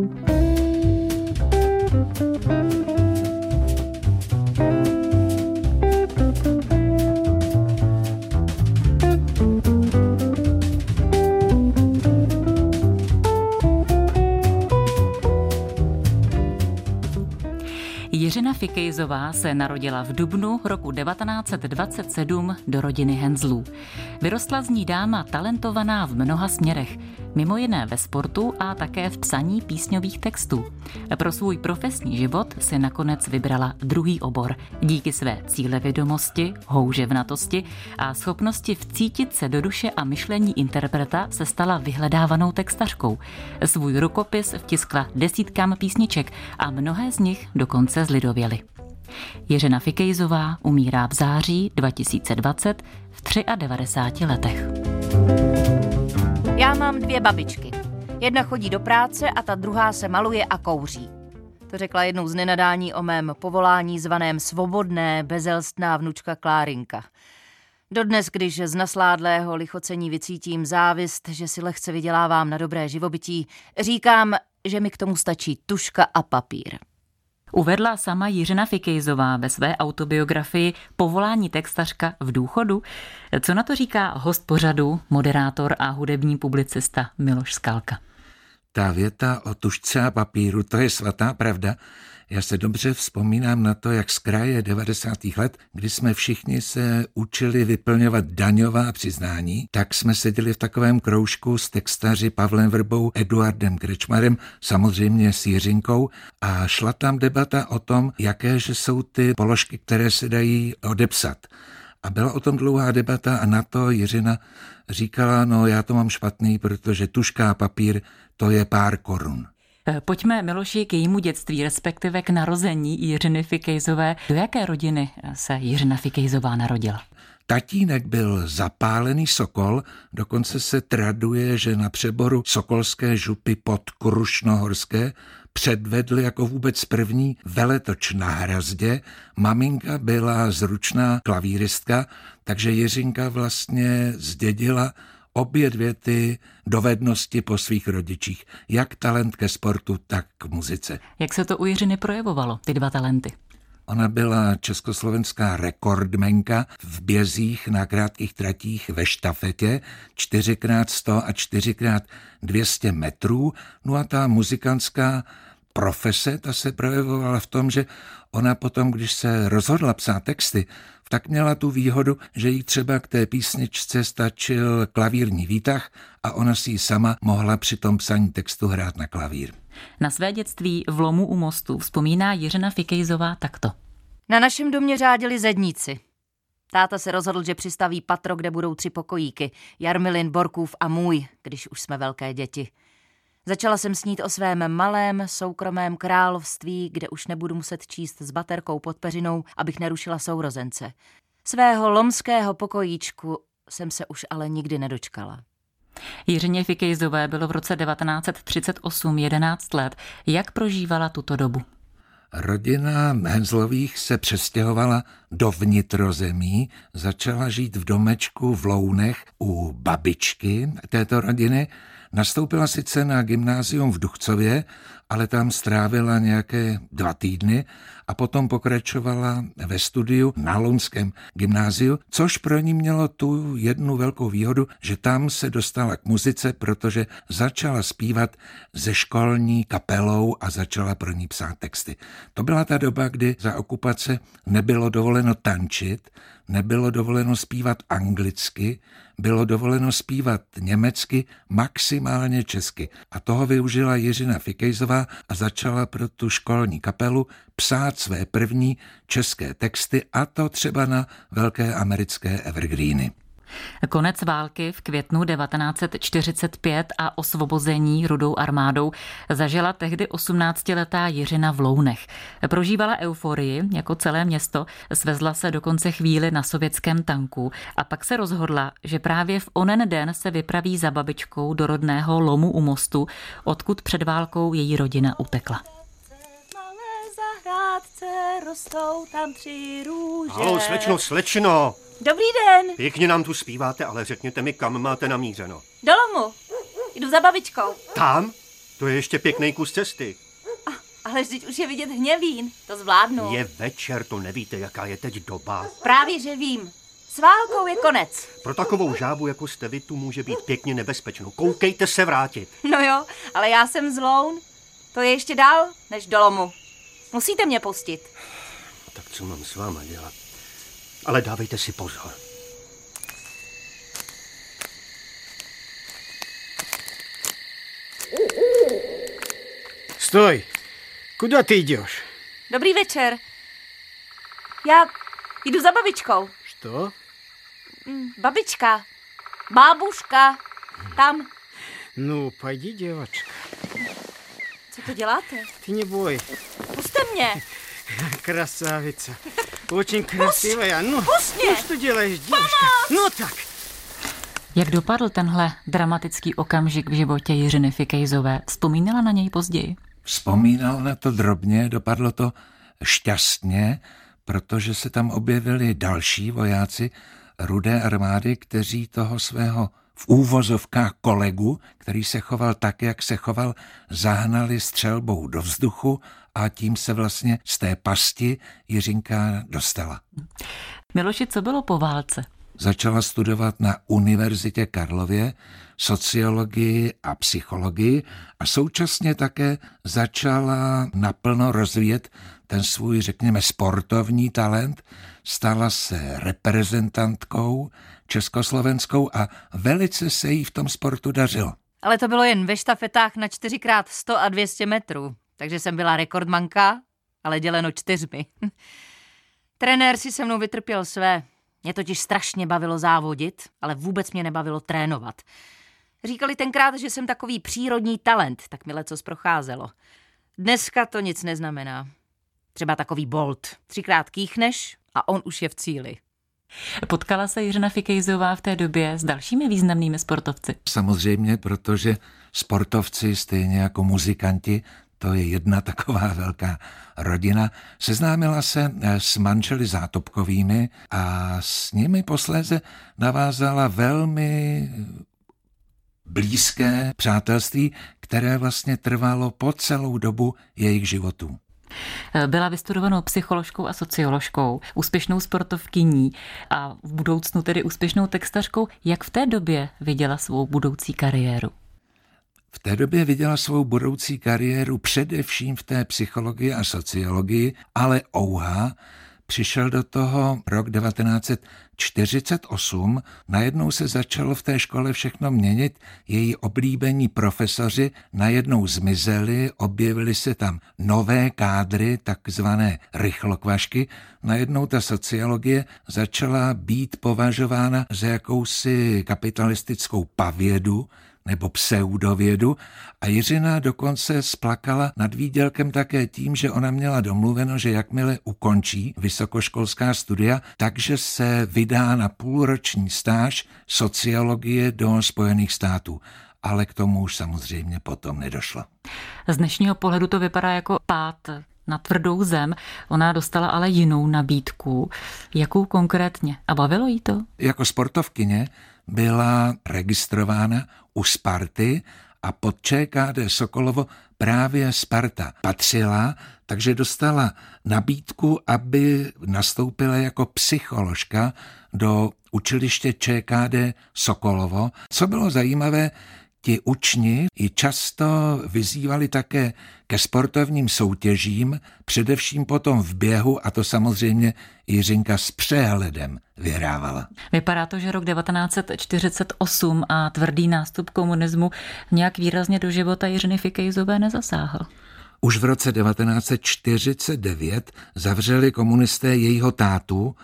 Jiřina Fikejzová se narodila v Dubnu roku 1927 do rodiny Henzlů. Vyrostla z ní dáma talentovaná v mnoha směrech, mimo jiné ve sportu a také v psaní písňových textů. Pro svůj profesní život si nakonec vybrala druhý obor. Díky své cílevědomosti, houževnatosti a schopnosti vcítit se do duše a myšlení interpreta se stala vyhledávanou textařkou. Svůj rukopis vtiskla desítkám písniček a mnohé z nich dokonce zlidověly. Jiřina Fikejzová umírá v září 2020 v 93 letech. Já mám dvě babičky. Jedna chodí do práce a ta druhá se maluje a kouří. To řekla jednou z nenadání o mém povolání zvaném svobodné, bezelstná vnučka Klárinka. Dodnes, když z nasládlého lichocení vycítím závist, že si lehce vydělávám na dobré živobytí, říkám, že mi k tomu stačí tuška a papír. Uvedla sama Jiřina Fikejzová ve své autobiografii Povolání textařka v důchodu. Co na to říká host pořadu, moderátor a hudební publicista Miloš Skalka? Ta věta o tušce a papíru, to je svatá pravda. Já se dobře vzpomínám na to, jak z kraje 90. let, kdy jsme všichni se učili vyplňovat daňová přiznání, tak jsme seděli v takovém kroužku s textaři Pavlem Vrbou, Eduardem Krečmarem, samozřejmě s Jiřinkou a šla tam debata o tom, jaké že jsou ty položky, které se dají odepsat. A byla o tom dlouhá debata a na to Jiřina říkala, no já to mám špatný, protože tuška a papír to je pár korun. Eh, pojďme, Miloši, k jejímu dětství, respektive k narození Jiřiny Fikejzové. Do jaké rodiny se Jiřina Fikejzová narodila? Tatínek byl zapálený sokol, dokonce se traduje, že na přeboru sokolské župy pod Krušnohorské předvedl jako vůbec první veletoč na hrazdě. Maminka byla zručná klavíristka, takže Jiřinka vlastně zdědila obě dvě ty dovednosti po svých rodičích, jak talent ke sportu, tak k muzice. Jak se to u Jiřiny projevovalo, ty dva talenty? Ona byla československá rekordmenka v bězích na krátkých tratích ve štafetě 4x100 a 4x200 metrů. No a ta muzikantská profese, ta se projevovala v tom, že ona potom, když se rozhodla psát texty, tak měla tu výhodu, že jí třeba k té písničce stačil klavírní výtah a ona si ji sama mohla při tom psaní textu hrát na klavír. Na své dětství v Lomu u mostu vzpomíná Jiřina Fikejzová takto. Na našem domě řádili zedníci. Táta se rozhodl, že přistaví patro, kde budou tři pokojíky. Jarmilin, Borkův a můj, když už jsme velké děti. Začala jsem snít o svém malém, soukromém království, kde už nebudu muset číst s baterkou pod peřinou, abych nerušila sourozence. Svého lomského pokojíčku jsem se už ale nikdy nedočkala. Jiřině Fikejzové bylo v roce 1938 11 let. Jak prožívala tuto dobu? Rodina Henzlových se přestěhovala do vnitrozemí, začala žít v domečku v Lounech u babičky této rodiny Nastoupila sice na gymnázium v Duchcově, ale tam strávila nějaké dva týdny a potom pokračovala ve studiu na Lounském gymnáziu, což pro ní mělo tu jednu velkou výhodu, že tam se dostala k muzice, protože začala zpívat ze školní kapelou a začala pro ní psát texty. To byla ta doba, kdy za okupace nebylo dovoleno tančit, nebylo dovoleno zpívat anglicky, bylo dovoleno zpívat německy, maximálně česky. A toho využila Jiřina Fikejzová a začala pro tu školní kapelu psát své první české texty a to třeba na velké americké evergreeny. Konec války v květnu 1945 a osvobození rudou armádou zažila tehdy 18-letá Jiřina v Lounech. Prožívala euforii jako celé město, svezla se dokonce chvíli na sovětském tanku a pak se rozhodla, že právě v onen den se vypraví za babičkou do rodného Lomu u mostu, odkud před válkou její rodina utekla rostou tam tři růže. Halo, slečno, slečno! Dobrý den. Pěkně nám tu zpíváte, ale řekněte mi, kam máte namířeno. Do lomu. Jdu za babičkou. Tam? To je ještě pěkný kus cesty. A, ale vždyť už je vidět hněvín, to zvládnu. Je večer, to nevíte, jaká je teď doba. Právě, že vím. S válkou je konec. Pro takovou žábu, jako jste vy, tu může být pěkně nebezpečno. Koukejte se vrátit. No jo, ale já jsem zloun. To je ještě dál než do lomu. Musíte mě pustit. Tak co mám s váma dělat? Ale dávejte si pozor. Стой! Куда ты идешь? Dobrý večer. Já jdu za babičkou. Что? Mm, Babička. Bábuška. Tam. Ну, pойди, девочка. Co to děláte? Ty не бой. Puste mě. Красавица. Очень красивая. Ну, Пусть ну мне. что делаешь, девочка? Ну так. Jak dopadl tenhle dramatický okamžik v životě Jiřiny Fikejzové? Vzpomínala na něj později? Vzpomínal na to drobně, dopadlo to šťastně, protože se tam objevili další vojáci rudé armády, kteří toho svého v úvozovkách kolegu, který se choval tak, jak se choval, zahnali střelbou do vzduchu a tím se vlastně z té pasti Jiřinka dostala. Miloši, co bylo po válce? Začala studovat na Univerzitě Karlově sociologii a psychologii a současně také začala naplno rozvíjet ten svůj, řekněme, sportovní talent. Stala se reprezentantkou československou a velice se jí v tom sportu dařilo. Ale to bylo jen ve štafetách na 4x100 a 200 metrů. Takže jsem byla rekordmanka, ale děleno čtyřmi. Trenér si se mnou vytrpěl své. Mě totiž strašně bavilo závodit, ale vůbec mě nebavilo trénovat. Říkali tenkrát, že jsem takový přírodní talent, tak mi co procházelo. Dneska to nic neznamená. Třeba takový bolt. Třikrát kýchneš a on už je v cíli. Potkala se Jiřina Fikejzová v té době s dalšími významnými sportovci. Samozřejmě, protože sportovci, stejně jako muzikanti, to je jedna taková velká rodina, seznámila se s manželi Zátopkovými a s nimi posléze navázala velmi blízké přátelství, které vlastně trvalo po celou dobu jejich životů. Byla vystudovanou psycholožkou a socioložkou, úspěšnou sportovkyní a v budoucnu tedy úspěšnou textařkou. Jak v té době viděla svou budoucí kariéru? V té době viděla svou budoucí kariéru především v té psychologii a sociologii, ale ouha, přišel do toho rok 1948, najednou se začalo v té škole všechno měnit, její oblíbení profesoři najednou zmizeli, objevily se tam nové kádry, takzvané rychlokvašky, najednou ta sociologie začala být považována za jakousi kapitalistickou pavědu, nebo pseudovědu a Jiřina dokonce splakala nad výdělkem také tím, že ona měla domluveno, že jakmile ukončí vysokoškolská studia, takže se vydá na půlroční stáž sociologie do Spojených států ale k tomu už samozřejmě potom nedošlo. Z dnešního pohledu to vypadá jako pát na tvrdou zem. Ona dostala ale jinou nabídku. Jakou konkrétně? A bavilo jí to? Jako sportovkyně byla registrována u Sparty a pod ČKD Sokolovo právě Sparta patřila, takže dostala nabídku, aby nastoupila jako psycholožka do učiliště ČKD Sokolovo. Co bylo zajímavé, ti učni ji často vyzývali také ke sportovním soutěžím, především potom v běhu a to samozřejmě Jiřinka s přehledem vyhrávala. Vypadá to, že rok 1948 a tvrdý nástup komunismu nějak výrazně do života Jiřiny Fikejzové nezasáhl. Už v roce 1949 zavřeli komunisté jejího tátu,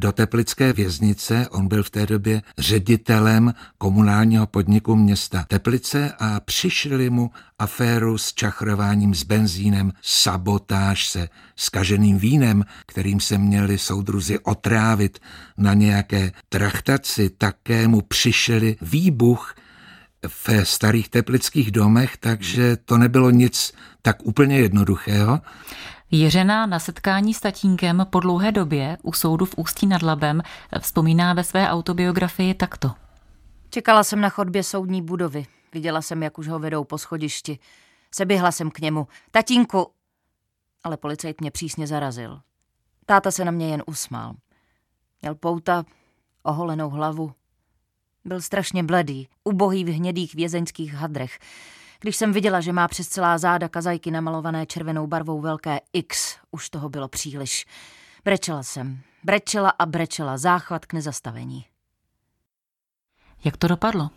do Teplické věznice. On byl v té době ředitelem komunálního podniku města Teplice a přišli mu aféru s čachrováním s benzínem, sabotáž se skaženým vínem, kterým se měli soudruzi otrávit na nějaké trachtaci, také mu přišli výbuch v starých teplických domech, takže to nebylo nic tak úplně jednoduchého. Jiřina na setkání s tatínkem po dlouhé době u soudu v Ústí nad Labem vzpomíná ve své autobiografii takto. Čekala jsem na chodbě soudní budovy. Viděla jsem, jak už ho vedou po schodišti. Seběhla jsem k němu. Tatínku! Ale policajt mě přísně zarazil. Táta se na mě jen usmál. Měl pouta, oholenou hlavu. Byl strašně bledý, ubohý v hnědých vězeňských hadrech. Když jsem viděla, že má přes celá záda kazajky namalované červenou barvou velké X, už toho bylo příliš. Brečela jsem. Brečela a brečela. Záchvat k nezastavení. Jak to dopadlo?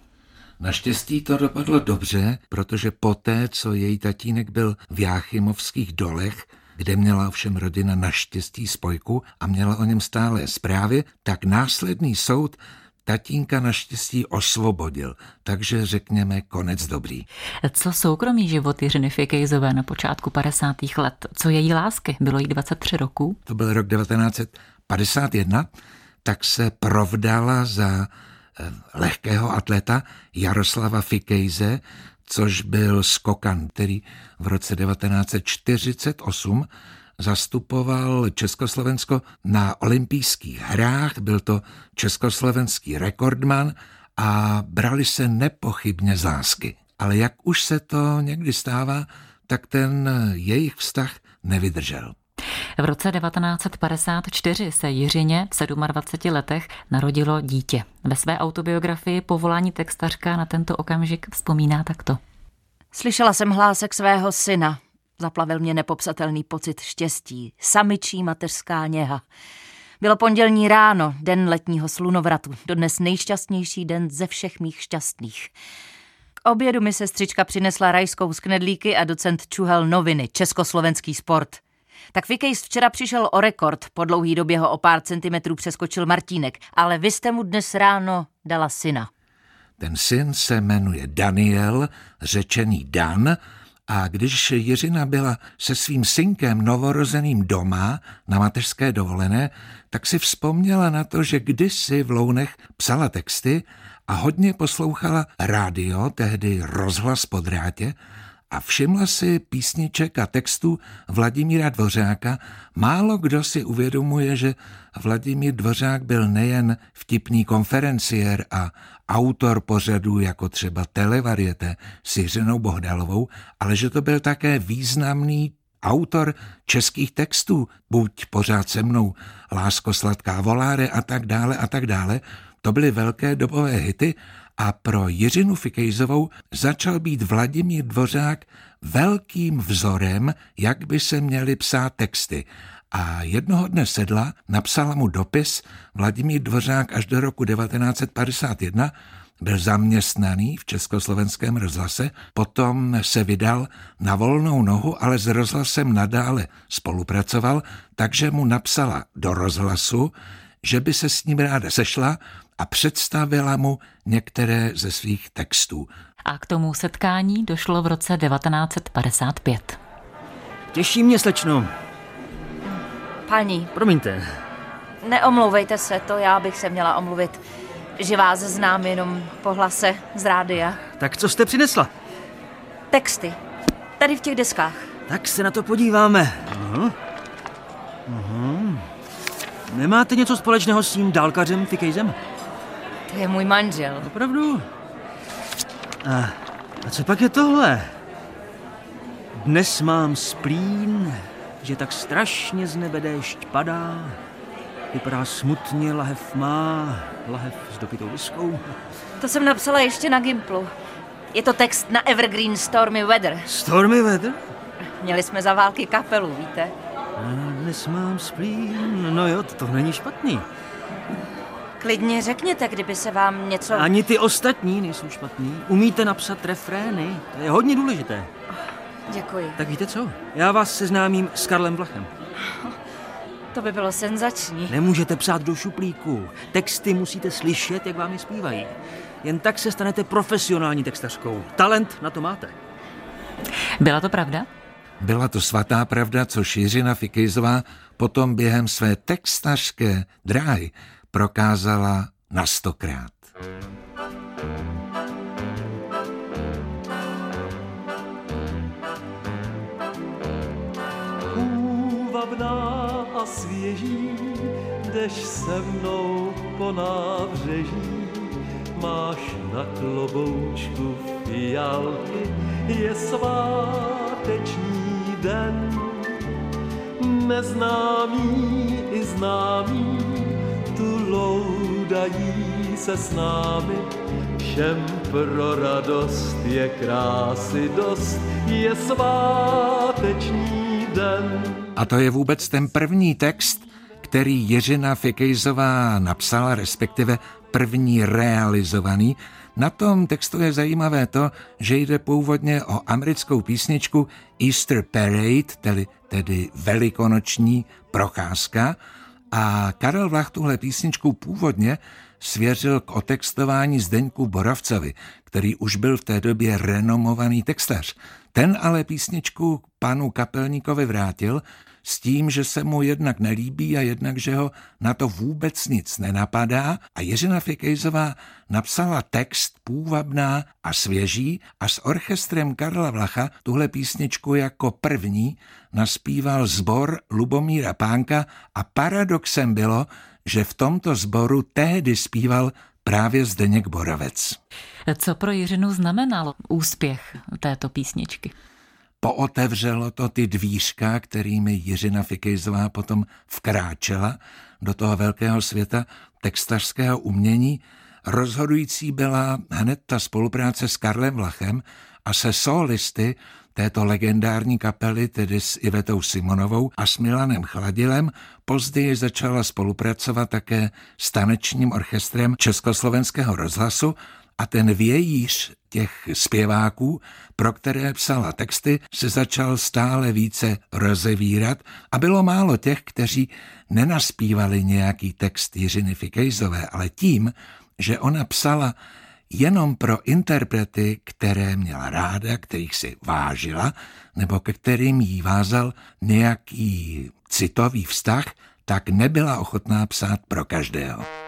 Naštěstí to dopadlo dobře, protože poté, co její tatínek byl v Jáchymovských dolech, kde měla ovšem rodina naštěstí spojku a měla o něm stále zprávy, tak následný soud tatínka naštěstí osvobodil, takže řekněme konec dobrý. Co soukromý život Jiřiny Fikejzové na počátku 50. let? Co její lásky? Bylo jí 23 roku? To byl rok 1951, tak se provdala za eh, lehkého atleta Jaroslava Fikejze, což byl skokan, který v roce 1948 zastupoval Československo na olympijských hrách, byl to československý rekordman a brali se nepochybně z lásky. Ale jak už se to někdy stává, tak ten jejich vztah nevydržel. V roce 1954 se Jiřině v 27 letech narodilo dítě. Ve své autobiografii Povolání textařka na tento okamžik vzpomíná takto. Slyšela jsem hlásek svého syna. Zaplavil mě nepopsatelný pocit štěstí, samičí mateřská něha. Bylo pondělní ráno, den letního slunovratu, dodnes nejšťastnější den ze všech mých šťastných. K obědu mi sestřička přinesla rajskou z knedlíky a docent čuhel noviny, československý sport. Tak Fikejs včera přišel o rekord, po dlouhý době ho o pár centimetrů přeskočil Martínek, ale vy jste mu dnes ráno dala syna. Ten syn se jmenuje Daniel, řečený Dan, a když Jiřina byla se svým synkem novorozeným doma na mateřské dovolené, tak si vzpomněla na to, že kdysi v Lounech psala texty a hodně poslouchala rádio, tehdy rozhlas po drátě, a všimla si písniček a textů Vladimíra Dvořáka, málo kdo si uvědomuje, že Vladimír Dvořák byl nejen vtipný konferenciér a autor pořadů jako třeba Televariete s Jiřenou Bohdalovou, ale že to byl také významný autor českých textů, buď pořád se mnou, Lásko sladká voláre a tak dále a tak dále. To byly velké dobové hity a pro Jiřinu Fikejzovou začal být Vladimír Dvořák velkým vzorem, jak by se měly psát texty. A jednoho dne sedla, napsala mu dopis Vladimír Dvořák až do roku 1951, byl zaměstnaný v československém rozhlase, potom se vydal na volnou nohu, ale s rozhlasem nadále spolupracoval, takže mu napsala do rozhlasu, že by se s ním ráda sešla a představila mu některé ze svých textů. A k tomu setkání došlo v roce 1955. Těší mě, slečno. Paní, Promiňte. neomlouvejte se, to já bych se měla omluvit, že vás znám jenom po hlase z rádia. Tak co jste přinesla? Texty, tady v těch deskách. Tak se na to podíváme. Aha. Aha. Nemáte něco společného s tím dálkařem Fikejzem? To je můj manžel. Opravdu? A, a co pak je tohle? Dnes mám splín, že tak strašně z nebe déšť padá. Vypadá smutně, lahev má, lahev s dopitou viskou. To jsem napsala ještě na Gimplu. Je to text na Evergreen Stormy Weather. Stormy weather? Měli jsme za války kapelu, víte? A dnes mám splín, no jo, to, to není špatný. Klidně řekněte, kdyby se vám něco... Ani ty ostatní nejsou špatný. Umíte napsat refrény, to je hodně důležité. Děkuji. Tak víte co? Já vás seznámím s Karlem Vlachem. To by bylo senzační. Nemůžete psát do šuplíku. Texty musíte slyšet, jak vám je zpívají. Jen tak se stanete profesionální textařkou. Talent na to máte. Byla to pravda? Byla to svatá pravda, co Jiřina Fikejzová potom během své textařské dráhy prokázala na stokrát. Půvabná a svěží, jdeš se mnou po nábřeží, máš na kloboučku fialky je sváteční den. Neznámý i známý tu loudají se s námi, všem pro radost je krásy dost, je sváteční den. A to je vůbec ten první text, který Jiřina Fikejzová napsala, respektive první realizovaný. Na tom textu je zajímavé to, že jde původně o americkou písničku Easter Parade, tedy, tedy velikonoční procházka, a Karel Vlach tuhle písničku původně svěřil k otextování Zdeňku Boravcovi, který už byl v té době renomovaný textař. Ten ale písničku panu kapelníkovi vrátil s tím, že se mu jednak nelíbí a jednak, že ho na to vůbec nic nenapadá a Jiřina Fikejzová napsala text půvabná a svěží a s orchestrem Karla Vlacha tuhle písničku jako první naspíval zbor Lubomíra Pánka a paradoxem bylo, že v tomto sboru tehdy zpíval právě Zdeněk Borovec. Co pro Jiřinu znamenal úspěch této písničky? Pootevřelo to ty dvířka, kterými Jiřina Fikejzová potom vkráčela do toho velkého světa textařského umění. Rozhodující byla hned ta spolupráce s Karlem Vlachem a se solisty této legendární kapely, tedy s Ivetou Simonovou a s Milanem Chladilem, později začala spolupracovat také s tanečním orchestrem Československého rozhlasu a ten vějíř těch zpěváků, pro které psala texty, se začal stále více rozevírat a bylo málo těch, kteří nenaspívali nějaký text Jiřiny Fikejzové, ale tím, že ona psala jenom pro interprety, které měla ráda, kterých si vážila, nebo ke kterým jí vázal nějaký citový vztah, tak nebyla ochotná psát pro každého.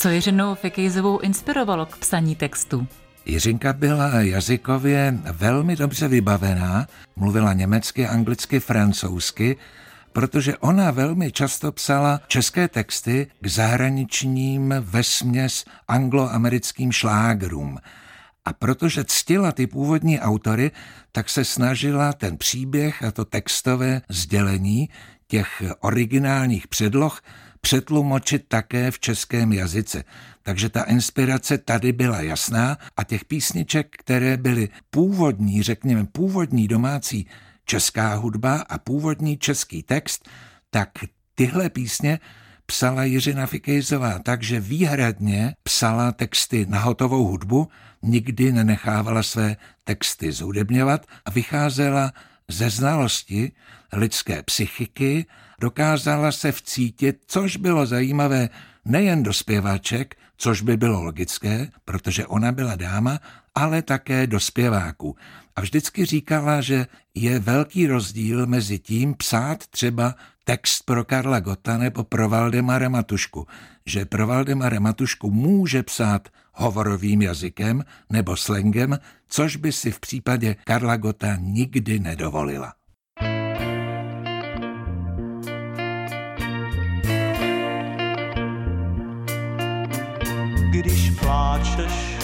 Co Jiřinu Fikejzovou inspirovalo k psaní textu? Jiřinka byla jazykově velmi dobře vybavená, mluvila německy, anglicky, francouzsky, protože ona velmi často psala české texty k zahraničním vesměs angloamerickým šlágrům. A protože ctila ty původní autory, tak se snažila ten příběh a to textové sdělení těch originálních předloh přetlumočit také v českém jazyce. Takže ta inspirace tady byla jasná a těch písniček, které byly původní, řekněme původní domácí česká hudba a původní český text, tak tyhle písně psala Jiřina Fikejzová takže výhradně psala texty na hotovou hudbu, nikdy nenechávala své texty zhudebňovat a vycházela ze znalosti lidské psychiky dokázala se vcítit, což bylo zajímavé nejen do zpěvaček, což by bylo logické, protože ona byla dáma, ale také do zpěváků. A vždycky říkala, že je velký rozdíl mezi tím psát třeba text pro Karla Gota nebo pro Valdemara Matušku, že pro Valdemara Matušku může psát hovorovým jazykem nebo slangem, což by si v případě Karla Gota nikdy nedovolila. Když pláčeš,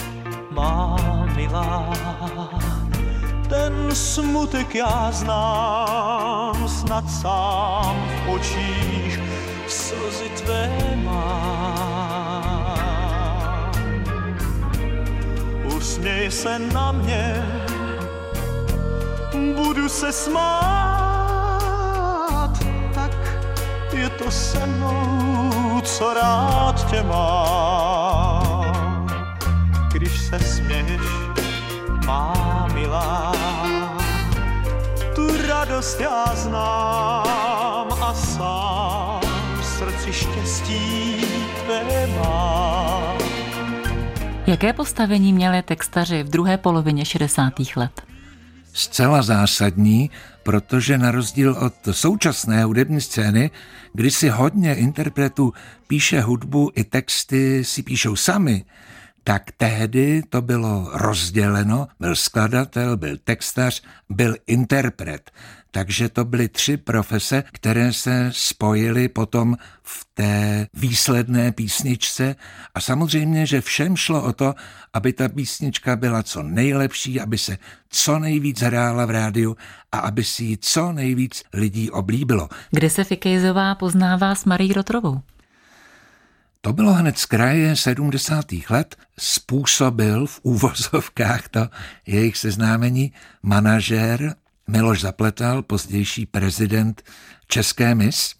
má milá. Ten smutek já znám, snad sám v očích slzy tvé mám. Usměj se na mě, budu se smát, tak je to se mnou, co rád tě mám. Se směješ, má milá, tu radost já znám a sám v srdci štěstí tvé mám. Jaké postavení měli textaři v druhé polovině 60. let? Zcela zásadní, protože na rozdíl od současné hudební scény, kdy si hodně interpretů píše hudbu i texty si píšou sami, tak tehdy to bylo rozděleno, byl skladatel, byl textař, byl interpret. Takže to byly tři profese, které se spojily potom v té výsledné písničce a samozřejmě, že všem šlo o to, aby ta písnička byla co nejlepší, aby se co nejvíc hrála v rádiu a aby si ji co nejvíc lidí oblíbilo. Kde se Fikejzová poznává s Marí Rotrovou? To bylo hned z kraje 70. let, způsobil v úvozovkách to jejich seznámení manažér Miloš Zapletal, pozdější prezident České mis,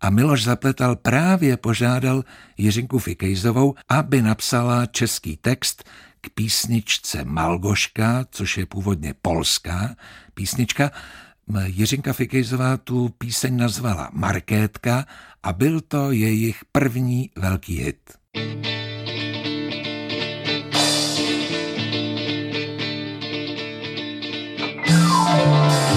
a Miloš Zapletal právě požádal Jiřinku Fikejzovou, aby napsala český text k písničce Malgoška, což je původně polská písnička. Jiřinka Fikejzová tu píseň nazvala Markétka a byl to jejich první velký hit. V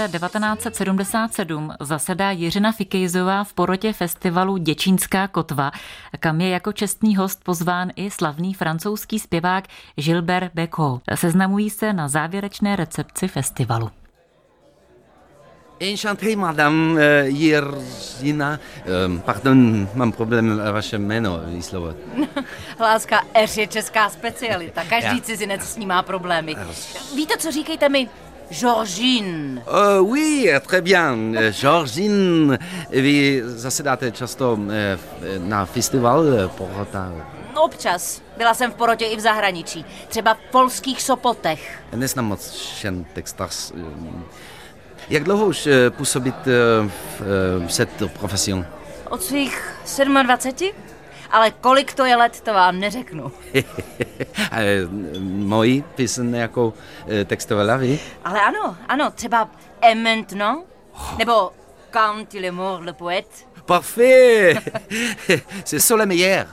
roce 1977 zasedá Jiřina Fikejzová v porotě festivalu Děčínská kotva, kam je jako čestný host pozván i slavný francouzský zpěvák Gilbert Becot. Seznamují se na závěrečné recepci festivalu. Enchanté, madame uh, Jirzina. Um, pardon, mám problém vaše jméno vyslovit. Láska Eš je česká specialita. Každý cizinec s ní má problémy. Víte, co říkejte mi? Georgine. Uh, oui, très bien. Georgine, vy zasedáte často na festival Porota? Občas. Byla jsem v porotě i v zahraničí. Třeba v polských Sopotech. Neznám moc šen textař. Jak dlouho už působit v cette profession? Od svých 27? Ale kolik to je let, to vám neřeknu. Moji píseň jako textovala vy? Ale ano, ano, třeba maintenant, nebo Quand il est mort le poète. Parfait! C'est meilleur.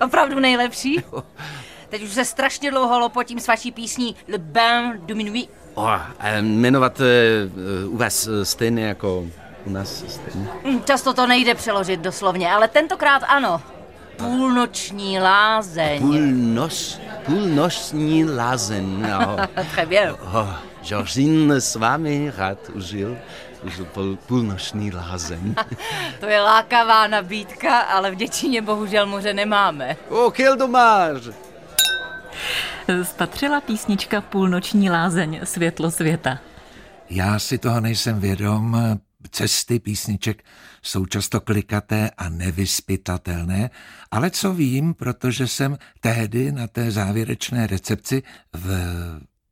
Opravdu nejlepší? Teď už se strašně dlouho lopotím s vaší písní Le Bain du Minuit. Oh, jmenovat uh, u vás stejně jako u nás stejně? Často to nejde přeložit doslovně, ale tentokrát ano. Půlnoční lázeň. Půlnoč, půlnoční lázeň, no. Très bien. Oh, Georgine s vámi rád užil, užil půl, půlnoční lázeň. to je lákavá nabídka, ale v Děčíně bohužel moře nemáme. Oh, quel dommage! Spatřila písnička Půlnoční lázeň světlo světa. Já si toho nejsem vědom, cesty písniček jsou často klikaté a nevyspytatelné, ale co vím, protože jsem tehdy na té závěrečné recepci v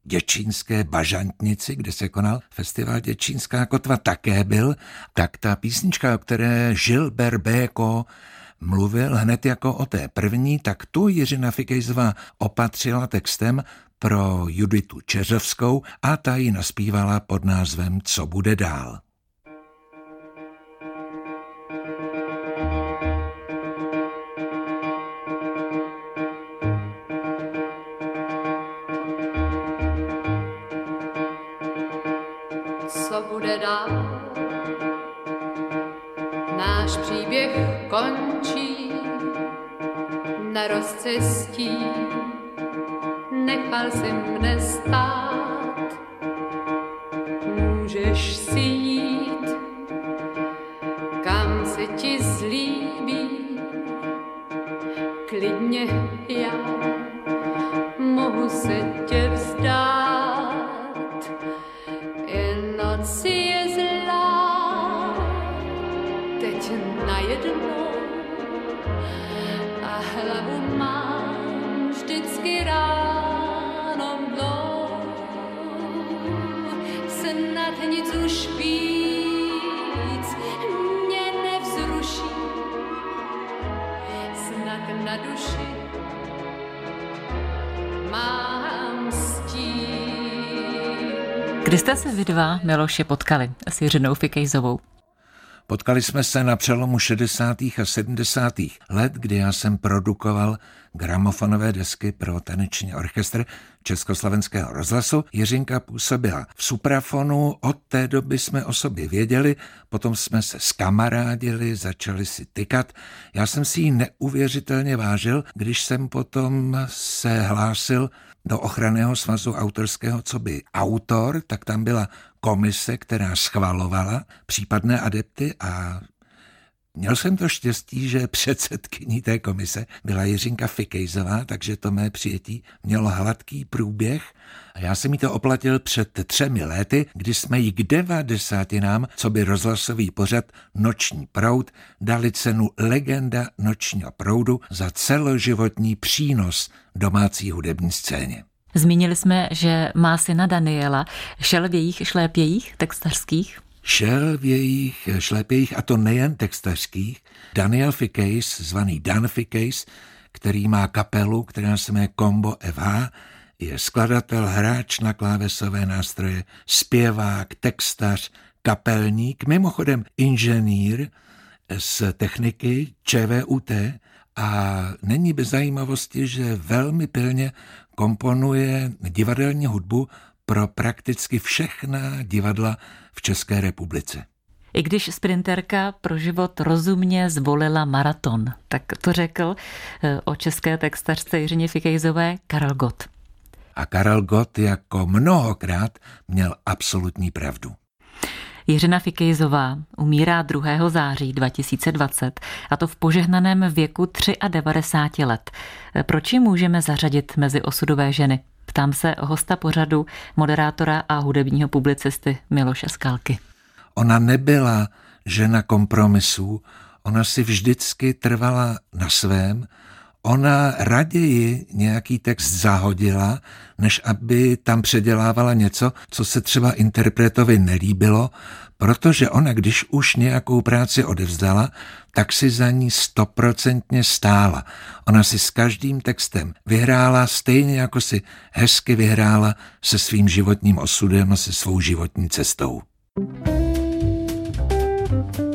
Děčínské bažantnici, kde se konal festival Děčínská kotva, také byl, tak ta písnička, o které žil Berbéko, mluvil hned jako o té první, tak tu Jiřina Fikejzová opatřila textem pro Juditu Čeřovskou a ta ji naspívala pod názvem Co bude dál. Na rozcestí, nechal jsem mne stát. Můžeš si jít, kam se ti zlíbí, klidně já mohu se tě vzdát. Jen noc je zlá, teď najednou a hlavu vždycky ráno mnou. Snad nic už víc mě nevzruší, snad na duši mám stín. Kdy jste se vy dva, Miloše, potkali s Jiřinou Fikejzovou? Potkali jsme se na přelomu 60. a 70. let, kdy já jsem produkoval gramofonové desky pro taneční orchestr Československého rozhlasu. Jiřinka působila v suprafonu, od té doby jsme o sobě věděli, potom jsme se skamarádili, začali si tykat. Já jsem si ji neuvěřitelně vážil, když jsem potom se hlásil do ochranného svazu autorského, co by autor, tak tam byla komise, která schvalovala případné adepty a Měl jsem to štěstí, že předsedkyní té komise byla Jiřinka Fikejzová, takže to mé přijetí mělo hladký průběh a já jsem jí to oplatil před třemi lety, kdy jsme jí k devadesátinám, co by rozhlasový pořad Noční proud, dali cenu Legenda nočního proudu za celoživotní přínos domácí hudební scéně. Zmínili jsme, že má syna Daniela. Šel v jejich šlépějích textařských? Šel v jejich šlépějích, a to nejen textařských, Daniel Ficase, zvaný Dan Ficase, který má kapelu, která se jmenuje Combo FH, je skladatel, hráč na klávesové nástroje, zpěvák, textař, kapelník, mimochodem inženýr z techniky ČVUT a není bez zajímavosti, že velmi pilně komponuje divadelní hudbu pro prakticky všechna divadla v České republice. I když sprinterka pro život rozumně zvolila maraton, tak to řekl eh, o české textařce Jiřině Fikejzové Karel Gott. A Karel Gott jako mnohokrát měl absolutní pravdu. Jiřina Fikejzová umírá 2. září 2020 a to v požehnaném věku 93 let. Proč ji můžeme zařadit mezi osudové ženy? Ptám se hosta pořadu, moderátora a hudebního publicisty Miloše Skalky. Ona nebyla žena kompromisů, ona si vždycky trvala na svém, ona raději nějaký text zahodila, než aby tam předělávala něco, co se třeba interpretovi nelíbilo, protože ona, když už nějakou práci odevzdala, tak si za ní stoprocentně stála. Ona si s každým textem vyhrála stejně jako si hezky vyhrála se svým životním osudem a se svou životní cestou. thank you